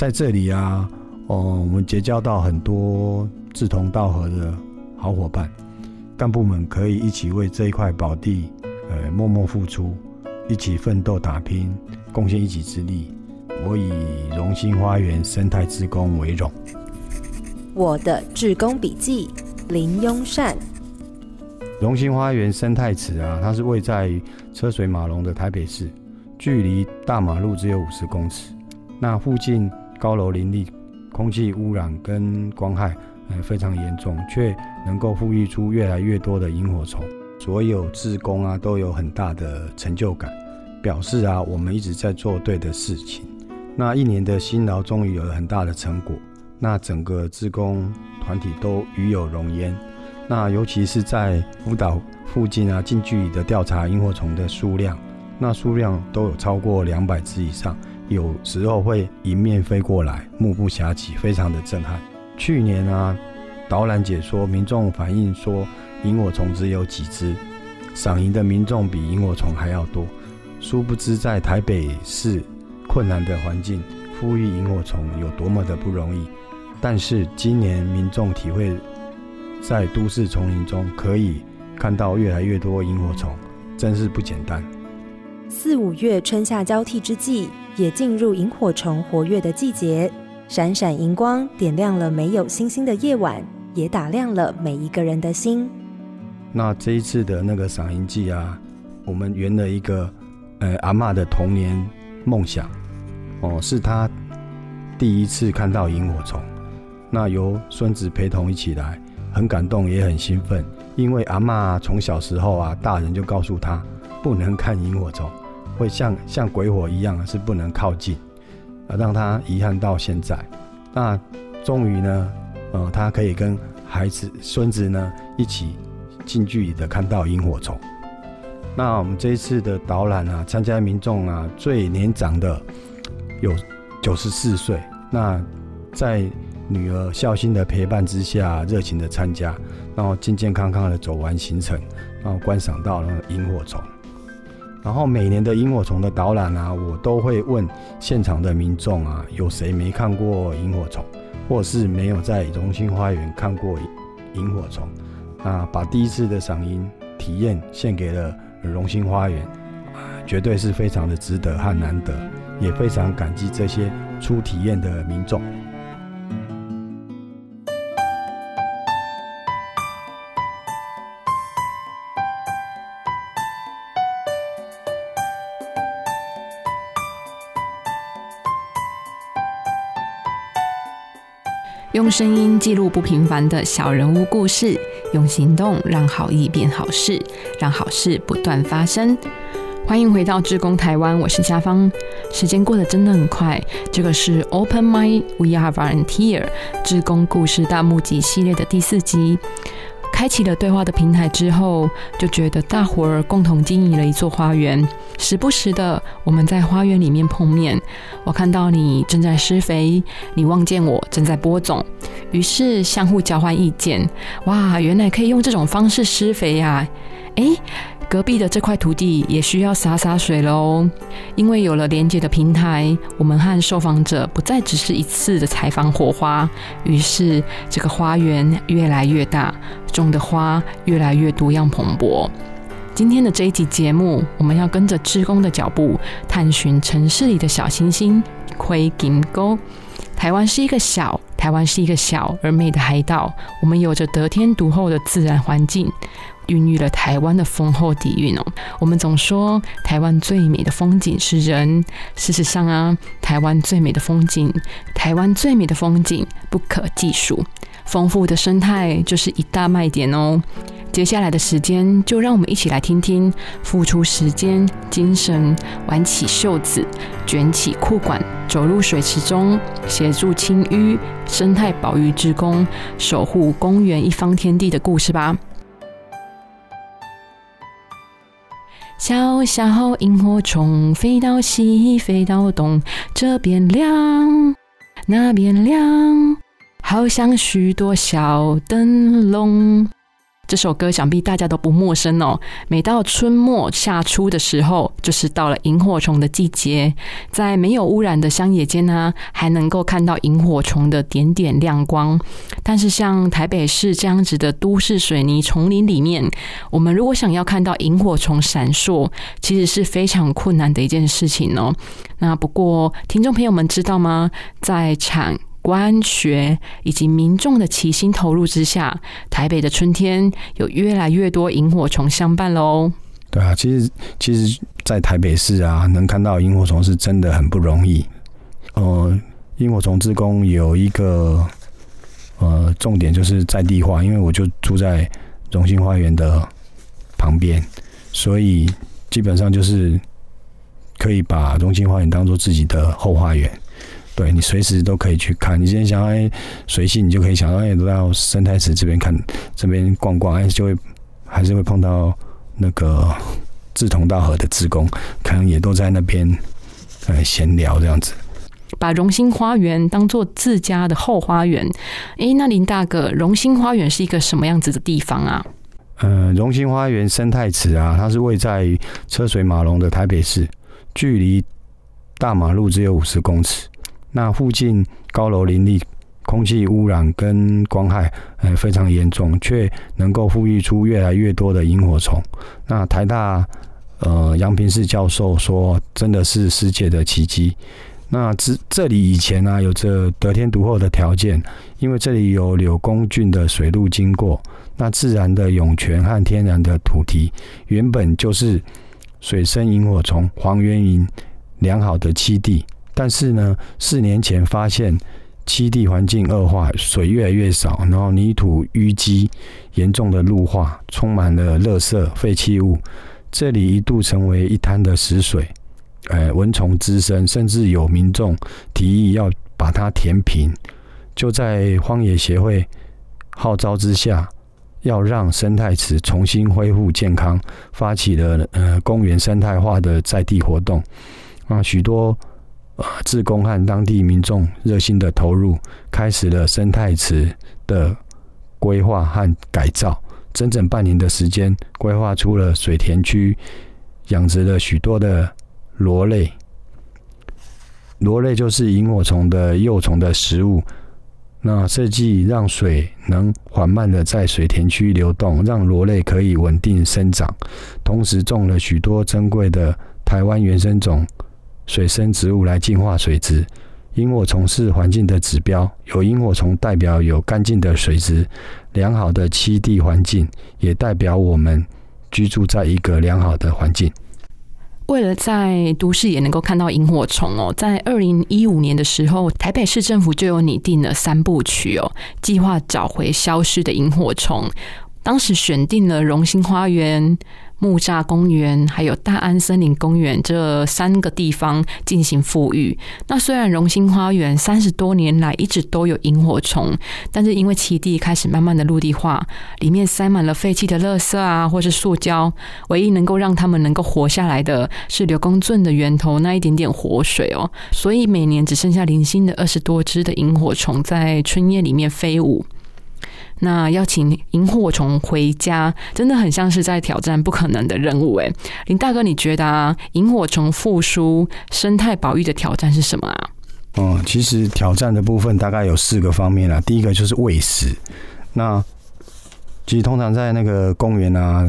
在这里啊，哦，我们结交到很多志同道合的好伙伴，干部们可以一起为这一块宝地，呃，默默付出，一起奋斗打拼，贡献一己之力。我以荣兴花园生态志工为荣。我的志工笔记，林庸善。荣兴花园生态池啊，它是位在车水马龙的台北市，距离大马路只有五十公尺。那附近高楼林立，空气污染跟光害呃非常严重，却能够孵育出越来越多的萤火虫。所有志工啊都有很大的成就感，表示啊我们一直在做对的事情。那一年的辛劳终于有了很大的成果，那整个志工团体都与有荣焉。那尤其是在福岛附近啊，近距离的调查萤火虫的数量，那数量都有超过两百只以上，有时候会迎面飞过来，目不暇接，非常的震撼。去年啊，导览解说，民众反映说萤火虫只有几只，赏萤的民众比萤火虫还要多。殊不知在台北市。困难的环境，呼吁萤火虫有多么的不容易。但是今年民众体会，在都市丛林中可以看到越来越多萤火虫，真是不简单。四五月春夏交替之际，也进入萤火虫活跃的季节。闪闪荧光点亮了没有星星的夜晚，也打亮了每一个人的心。那这一次的那个赏萤季啊，我们圆了一个呃阿妈的童年梦想。哦，是他第一次看到萤火虫，那由孙子陪同一起来，很感动也很兴奋，因为阿妈从小时候啊，大人就告诉他不能看萤火虫，会像像鬼火一样是不能靠近，啊，让他遗憾到现在。那终于呢，呃，他可以跟孩子孙子呢一起近距离的看到萤火虫。那我们这一次的导览啊，参加民众啊最年长的。有九十四岁，那在女儿孝心的陪伴之下，热情的参加，然后健健康康的走完行程，然后观赏到了萤火虫。然后每年的萤火虫的导览啊，我都会问现场的民众啊，有谁没看过萤火虫，或是没有在荣兴花园看过萤火虫？那把第一次的赏萤体验献给了荣兴花园，绝对是非常的值得和难得。也非常感激这些初体验的民众。用声音记录不平凡的小人物故事，用行动让好意变好事，让好事不断发生。欢迎回到志工台湾，我是夏芳。时间过得真的很快，这个是 Open My We Are Volunteer 志工故事大募集系列的第四集。开启了对话的平台之后，就觉得大伙儿共同经营了一座花园。时不时的，我们在花园里面碰面。我看到你正在施肥，你望见我正在播种，于是相互交换意见。哇，原来可以用这种方式施肥呀！诶。隔壁的这块土地也需要洒洒水喽，因为有了连接的平台，我们和受访者不再只是一次的采访火花，于是这个花园越来越大，种的花越来越多样蓬勃。今天的这一集节目，我们要跟着志工的脚步，探寻城市里的小星星——灰金沟。台湾是一个小，台湾是一个小而美的海岛，我们有着得天独厚的自然环境。孕育了台湾的丰厚底蕴哦。我们总说台湾最美的风景是人，事实上啊，台湾最美的风景，台湾最美的风景不可计数，丰富的生态就是一大卖点哦。接下来的时间，就让我们一起来听听付出时间、精神，挽起袖子，卷起裤管，走入水池中，协助清淤生态保育之工，守护公园一方天地的故事吧。小小萤火虫飞到西，飞到东，这边亮，那边亮，好像许多小灯笼。这首歌想必大家都不陌生哦。每到春末夏初的时候，就是到了萤火虫的季节，在没有污染的乡野间呢，还能够看到萤火虫的点点亮光。但是像台北市这样子的都市水泥丛林里面，我们如果想要看到萤火虫闪烁，其实是非常困难的一件事情哦。那不过，听众朋友们知道吗？在产官学以及民众的齐心投入之下，台北的春天有越来越多萤火虫相伴喽。对啊，其实其实，在台北市啊，能看到萤火虫是真的很不容易。呃，萤火虫之工有一个呃重点，就是在地化，因为我就住在荣兴花园的旁边，所以基本上就是可以把荣兴花园当做自己的后花园。对你随时都可以去看，你今天想要随性，你就可以想到哎，到生态池这边看，这边逛逛，哎，就会还是会碰到那个志同道合的职工，可能也都在那边呃闲聊这样子。把荣兴花园当做自家的后花园，哎，那林大哥，荣兴花园是一个什么样子的地方啊？呃，荣兴花园生态池啊，它是位在车水马龙的台北市，距离大马路只有五十公尺。那附近高楼林立，空气污染跟光害呃非常严重，却能够富育出越来越多的萤火虫。那台大呃杨平士教授说，真的是世界的奇迹。那这这里以前呢有着得天独厚的条件，因为这里有柳公郡的水路经过，那自然的涌泉和天然的土堤，原本就是水生萤火虫黄缘萤良好的栖地。但是呢，四年前发现栖地环境恶化，水越来越少，然后泥土淤积，严重的陆化，充满了垃圾废弃物，这里一度成为一滩的死水，呃，蚊虫滋生，甚至有民众提议要把它填平。就在荒野协会号召之下，要让生态池重新恢复健康，发起了呃公园生态化的在地活动啊，许多。自工和当地民众热心的投入，开始了生态池的规划和改造。整整半年的时间，规划出了水田区，养殖了许多的螺类。螺类就是萤火虫的幼虫的食物。那设计让水能缓慢的在水田区流动，让螺类可以稳定生长。同时种了许多珍贵的台湾原生种。水生植物来净化水质，萤火虫是环境的指标，有萤火虫代表有干净的水质、良好的栖地环境，也代表我们居住在一个良好的环境。为了在都市也能够看到萤火虫哦，在二零一五年的时候，台北市政府就有拟定了三部曲哦，计划找回消失的萤火虫。当时选定了荣兴花园。木栅公园还有大安森林公园这三个地方进行复育。那虽然荣兴花园三十多年来一直都有萤火虫，但是因为其地开始慢慢的陆地化，里面塞满了废弃的垃圾啊，或是塑胶，唯一能够让他们能够活下来的是柳公圳的源头那一点点活水哦。所以每年只剩下零星的二十多只的萤火虫在春夜里面飞舞。那邀请萤火虫回家，真的很像是在挑战不可能的任务哎。林大哥，你觉得啊，萤火虫复苏、生态保育的挑战是什么啊？嗯，其实挑战的部分大概有四个方面啦。第一个就是喂食。那其实通常在那个公园啊，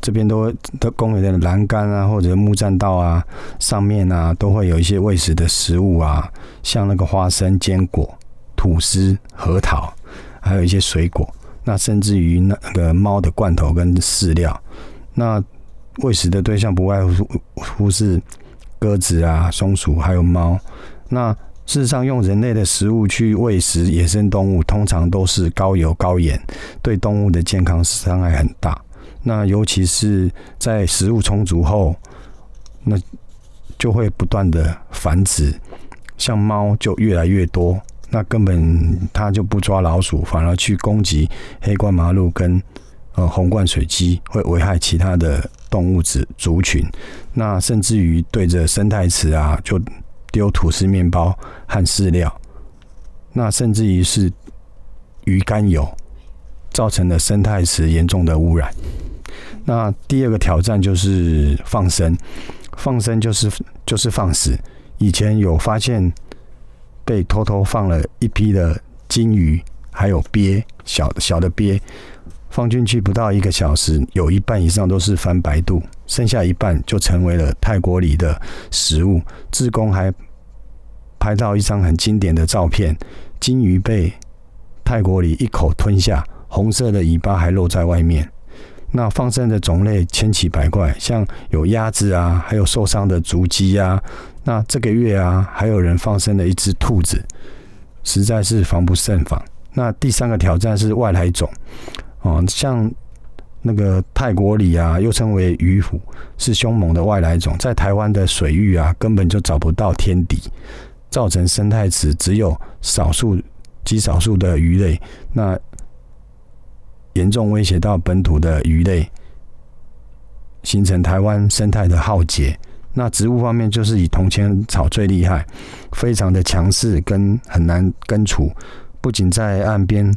这边都的公园的栏杆啊，或者木栈道啊，上面啊，都会有一些喂食的食物啊，像那个花生、坚果、吐司、核桃。还有一些水果，那甚至于那个猫的罐头跟饲料，那喂食的对象不外乎乎是鸽子啊、松鼠还有猫。那事实上，用人类的食物去喂食野生动物，通常都是高油高盐，对动物的健康伤害很大。那尤其是在食物充足后，那就会不断的繁殖，像猫就越来越多。那根本它就不抓老鼠，反而去攻击黑冠麻鹿跟呃红冠水鸡，会危害其他的动物子族群。那甚至于对着生态池啊，就丢吐司面包和饲料。那甚至于是鱼肝油，造成了生态池严重的污染。那第二个挑战就是放生，放生就是就是放死。以前有发现被偷偷放了一批的金鱼，还有鳖，小小的鳖。放进去不到一个小时，有一半以上都是翻白肚，剩下一半就成为了泰国里的食物。志工还拍到一张很经典的照片，金鱼被泰国里一口吞下，红色的尾巴还露在外面。那放生的种类千奇百怪，像有鸭子啊，还有受伤的竹鸡啊。那这个月啊，还有人放生了一只兔子，实在是防不胜防。那第三个挑战是外来种。哦，像那个泰国鲤啊，又称为鱼虎，是凶猛的外来种，在台湾的水域啊，根本就找不到天敌，造成生态池只有少数极少数的鱼类，那严重威胁到本土的鱼类，形成台湾生态的浩劫。那植物方面，就是以铜钱草最厉害，非常的强势，跟很难根除，不仅在岸边。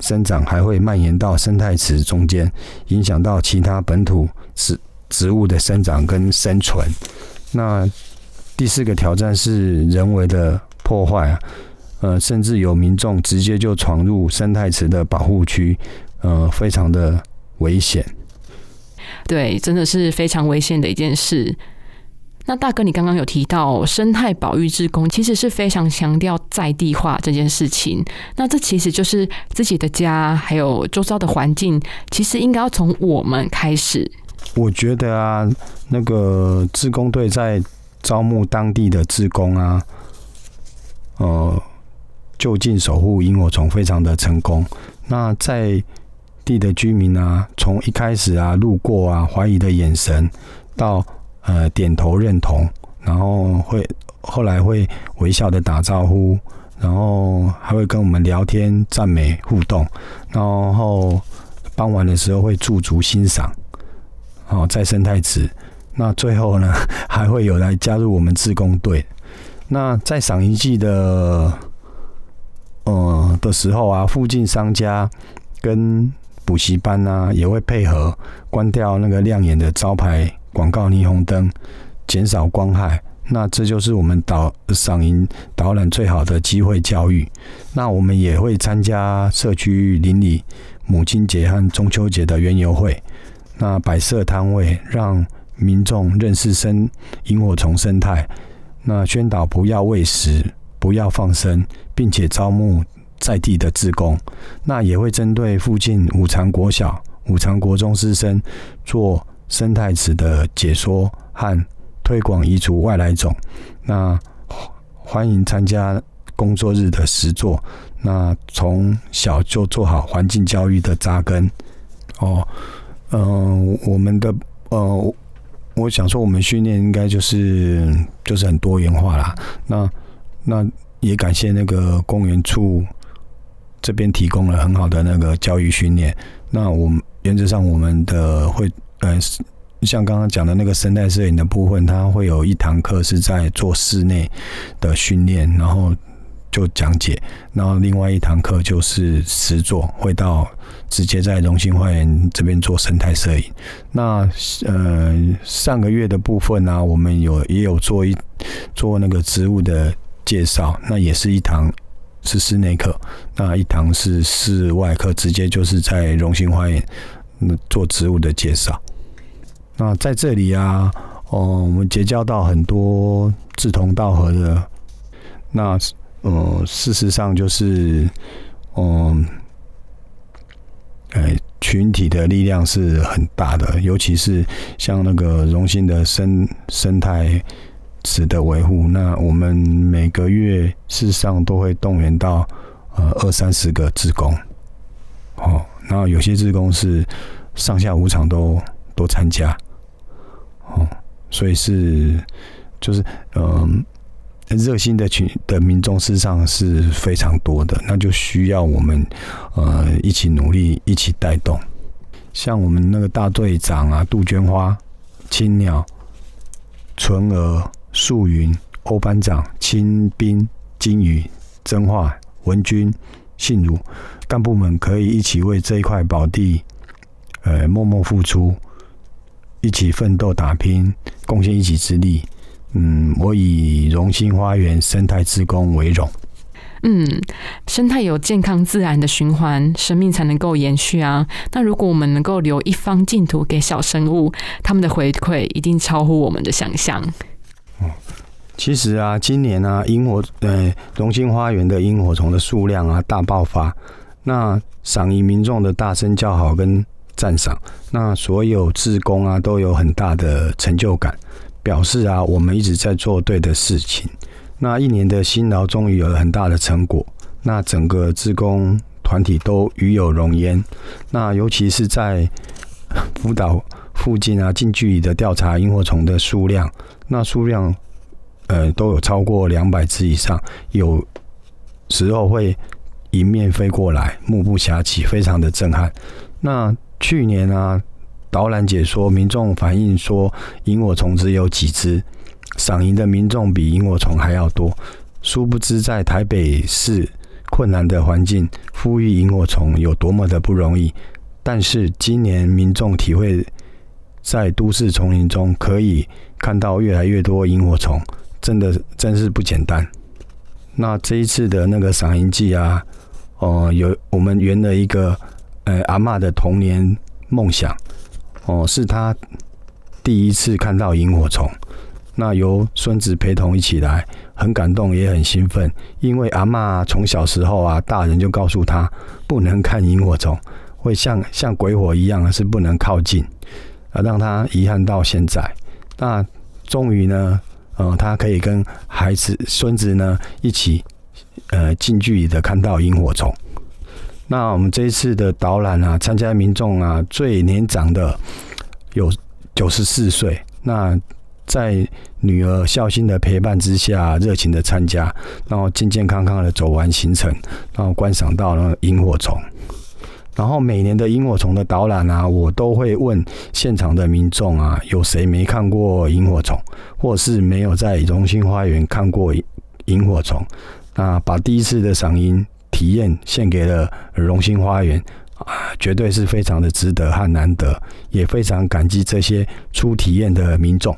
生长还会蔓延到生态池中间，影响到其他本土植植物的生长跟生存。那第四个挑战是人为的破坏啊，呃，甚至有民众直接就闯入生态池的保护区，呃，非常的危险。对，真的是非常危险的一件事。那大哥，你刚刚有提到生态保育志工，其实是非常强调在地化这件事情。那这其实就是自己的家，还有周遭的环境，其实应该要从我们开始。我觉得啊，那个志工队在招募当地的志工啊，呃，就近守护萤火虫，非常的成功。那在地的居民啊，从一开始啊，路过啊，怀疑的眼神到。呃，点头认同，然后会后来会微笑的打招呼，然后还会跟我们聊天、赞美、互动，然后傍晚的时候会驻足欣赏，哦，在生态池。那最后呢，还会有来加入我们自工队。那在赏一季的呃的时候啊，附近商家跟补习班啊，也会配合关掉那个亮眼的招牌。广告霓虹灯，减少光害，那这就是我们导赏营导览最好的机会教育。那我们也会参加社区邻里母亲节和中秋节的园游会，那摆设摊位，让民众认识生萤火虫生态。那宣导不要喂食，不要放生，并且招募在地的志工。那也会针对附近五常国小、五常国中师生做。生态池的解说和推广移除外来种，那欢迎参加工作日的实作。那从小就做好环境教育的扎根。哦，嗯，我们的呃，我想说，我们训练应该就是就是很多元化啦。那那也感谢那个公园处这边提供了很好的那个教育训练。那我们原则上我们的会。呃，像刚刚讲的那个生态摄影的部分，它会有一堂课是在做室内的训练，然后就讲解，然后另外一堂课就是实作，会到直接在荣兴花园这边做生态摄影。那呃，上个月的部分呢，我们有也有做一做那个植物的介绍，那也是一堂是室内课，那一堂是室外课，直接就是在荣兴花园做植物的介绍。那在这里啊，哦，我们结交到很多志同道合的。那，呃，事实上就是，嗯，哎，群体的力量是很大的，尤其是像那个荣兴的生生态值得维护。那我们每个月事实上都会动员到呃二三十个职工，哦，那有些职工是上下五场都都参加。哦，所以是就是嗯，热心的群的民众事实上是非常多的，那就需要我们呃一起努力，一起带动。像我们那个大队长啊，杜鹃花、青鸟、纯儿、素云、欧班长、青兵、金鱼、真化、文君、信儒干部们可以一起为这一块宝地，呃，默默付出，一起奋斗打拼，贡献一己之力。嗯，我以荣兴花园生态之功为荣。嗯，生态有健康自然的循环，生命才能够延续啊。那如果我们能够留一方净土给小生物，他们的回馈一定超乎我们的想象。其实啊，今年啊，萤火呃，荣兴花园的萤火虫的数量啊大爆发，那赏萤民众的大声叫好跟赞赏，那所有志工啊都有很大的成就感，表示啊我们一直在做对的事情。那一年的辛劳终于有了很大的成果，那整个志工团体都与有荣焉。那尤其是在福岛附近啊，近距离的调查萤火虫的数量，那数量呃都有超过两百只以上，有时候会迎面飞过来，目不暇接，非常的震撼。那去年啊，导览解说民众反映说，萤火虫只有几只。赏萤的民众比萤火虫还要多，殊不知在台北市困难的环境，呼吁萤火虫有多么的不容易。但是今年民众体会，在都市丛林中可以看到越来越多萤火虫，真的真是不简单。那这一次的那个赏萤季啊，哦，有我们圆了一个呃阿妈的童年梦想，哦，是他第一次看到萤火虫。那由孙子陪同一起来，很感动也很兴奋，因为阿妈从小时候啊，大人就告诉他不能看萤火虫，会像像鬼火一样是不能靠近，啊，让他遗憾到现在。那终于呢，呃，他可以跟孩子孙子呢一起，呃，近距离的看到萤火虫。那我们这一次的导览啊，参加民众啊，最年长的有九十四岁，那。在女儿孝心的陪伴之下，热情的参加，然后健健康康的走完行程，然后观赏到了萤火虫。然后每年的萤火虫的导览啊，我都会问现场的民众啊，有谁没看过萤火虫，或是没有在荣兴花园看过萤火虫？那把第一次的赏萤体验献给了荣兴花园啊，绝对是非常的值得和难得，也非常感激这些初体验的民众。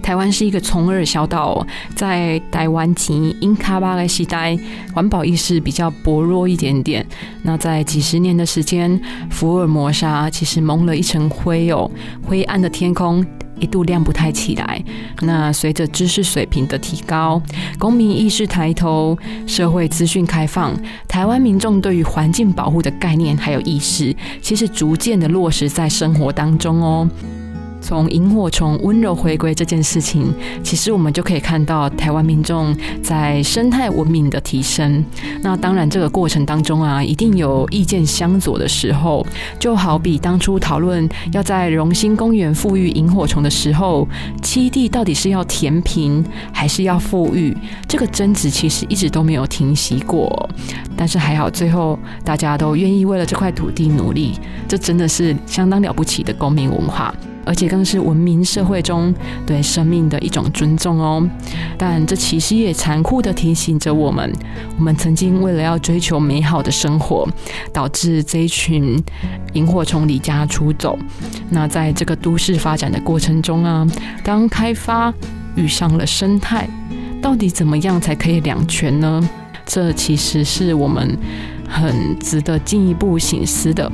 台湾是一个从二小岛，在台湾及英卡巴的时代，环保意识比较薄弱一点点。那在几十年的时间，福尔摩沙其实蒙了一层灰哦，灰暗的天空一度亮不太起来。那随着知识水平的提高，公民意识抬头，社会资讯开放，台湾民众对于环境保护的概念还有意识，其实逐渐的落实在生活当中哦。从萤火虫温柔回归这件事情，其实我们就可以看到台湾民众在生态文明的提升。那当然，这个过程当中啊，一定有意见相左的时候。就好比当初讨论要在荣兴公园富裕萤火虫的时候，七地到底是要填平还是要富裕，这个争执其实一直都没有停息过。但是还好，最后大家都愿意为了这块土地努力，这真的是相当了不起的公民文化。而且更是文明社会中对生命的一种尊重哦。但这其实也残酷的提醒着我们：我们曾经为了要追求美好的生活，导致这一群萤火虫离家出走。那在这个都市发展的过程中啊，当开发遇上了生态，到底怎么样才可以两全呢？这其实是我们很值得进一步醒思的。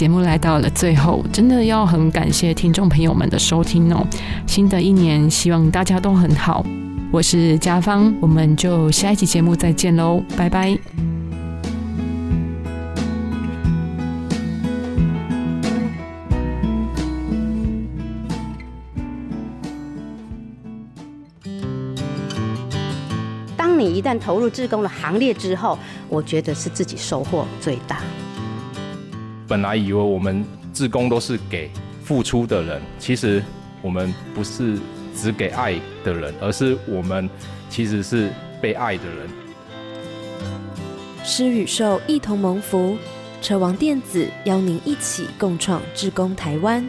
节目来到了最后，真的要很感谢听众朋友们的收听哦。新的一年，希望大家都很好。我是嘉芳，我们就下一期节目再见喽，拜拜。当你一旦投入志工的行列之后，我觉得是自己收获最大。本来以为我们志工都是给付出的人，其实我们不是只给爱的人，而是我们其实是被爱的人。施与受一同蒙福，车王电子邀您一起共创志工台湾。